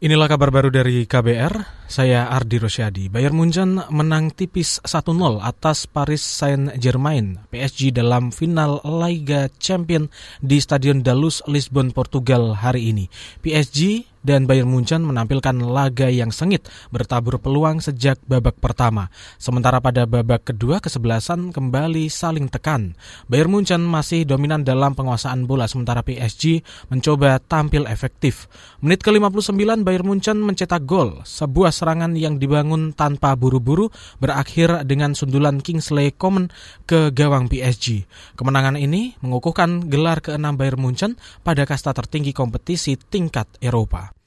Inilah kabar baru dari KBR, saya Ardi Rosyadi. Bayern Munchen menang tipis 1-0 atas Paris Saint-Germain PSG dalam final Liga Champion di Stadion Dalus, Lisbon, Portugal hari ini. PSG dan Bayern Munchen menampilkan laga yang sengit bertabur peluang sejak babak pertama. Sementara pada babak kedua kesebelasan kembali saling tekan. Bayern Munchen masih dominan dalam penguasaan bola sementara PSG mencoba tampil efektif. Menit ke-59 Bayern Munchen mencetak gol, sebuah serangan yang dibangun tanpa buru-buru berakhir dengan sundulan Kingsley Coman ke gawang PSG. Kemenangan ini mengukuhkan gelar ke-6 Bayern Munchen pada kasta tertinggi kompetisi tingkat Eropa.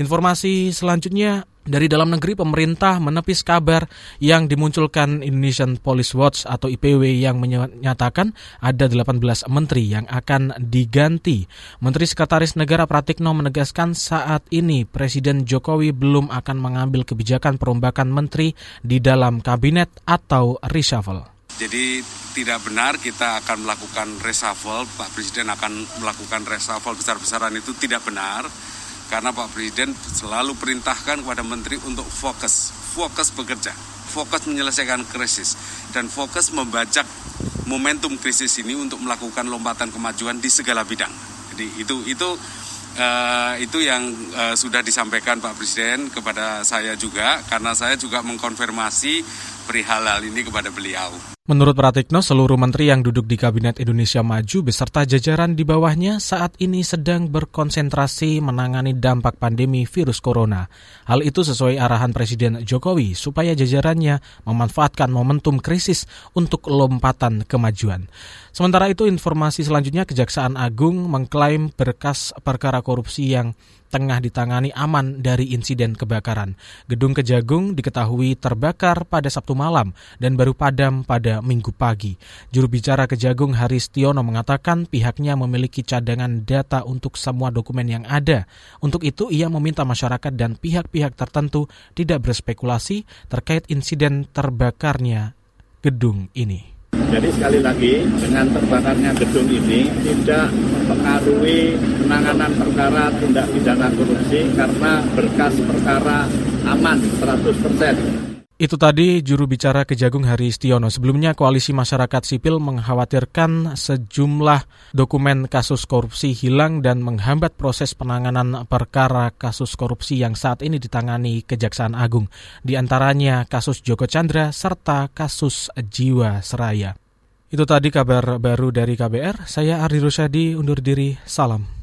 Informasi selanjutnya dari dalam negeri pemerintah menepis kabar yang dimunculkan Indonesian Police Watch atau IPW yang menyatakan ada 18 menteri yang akan diganti. Menteri Sekretaris Negara Pratikno menegaskan saat ini Presiden Jokowi belum akan mengambil kebijakan perombakan menteri di dalam kabinet atau reshuffle. Jadi tidak benar kita akan melakukan reshuffle, Pak Presiden akan melakukan reshuffle besar-besaran itu tidak benar karena Pak Presiden selalu perintahkan kepada menteri untuk fokus, fokus bekerja, fokus menyelesaikan krisis, dan fokus membajak momentum krisis ini untuk melakukan lompatan kemajuan di segala bidang. Jadi itu itu uh, itu yang uh, sudah disampaikan Pak Presiden kepada saya juga, karena saya juga mengkonfirmasi perihal hal ini kepada beliau. Menurut Pratikno, seluruh menteri yang duduk di Kabinet Indonesia Maju beserta jajaran di bawahnya saat ini sedang berkonsentrasi menangani dampak pandemi virus corona. Hal itu sesuai arahan Presiden Jokowi supaya jajarannya memanfaatkan momentum krisis untuk lompatan kemajuan. Sementara itu, informasi selanjutnya Kejaksaan Agung mengklaim berkas perkara korupsi yang tengah ditangani aman dari insiden kebakaran. Gedung Kejagung diketahui terbakar pada Sabtu malam dan baru padam pada Minggu pagi. Juru bicara Kejagung Haris Tiono mengatakan pihaknya memiliki cadangan data untuk semua dokumen yang ada. Untuk itu ia meminta masyarakat dan pihak-pihak tertentu tidak berspekulasi terkait insiden terbakarnya gedung ini. Jadi sekali lagi dengan terbakarnya gedung ini tidak mempengaruhi penanganan perkara tindak pidana korupsi karena berkas perkara aman 100%. Itu tadi juru bicara Kejagung Hari Istiono. Sebelumnya Koalisi Masyarakat Sipil mengkhawatirkan sejumlah dokumen kasus korupsi hilang dan menghambat proses penanganan perkara kasus korupsi yang saat ini ditangani Kejaksaan Agung. Di antaranya kasus Joko Chandra serta kasus Jiwa Seraya. Itu tadi kabar baru dari KBR. Saya Ardi Rusyadi undur diri. Salam.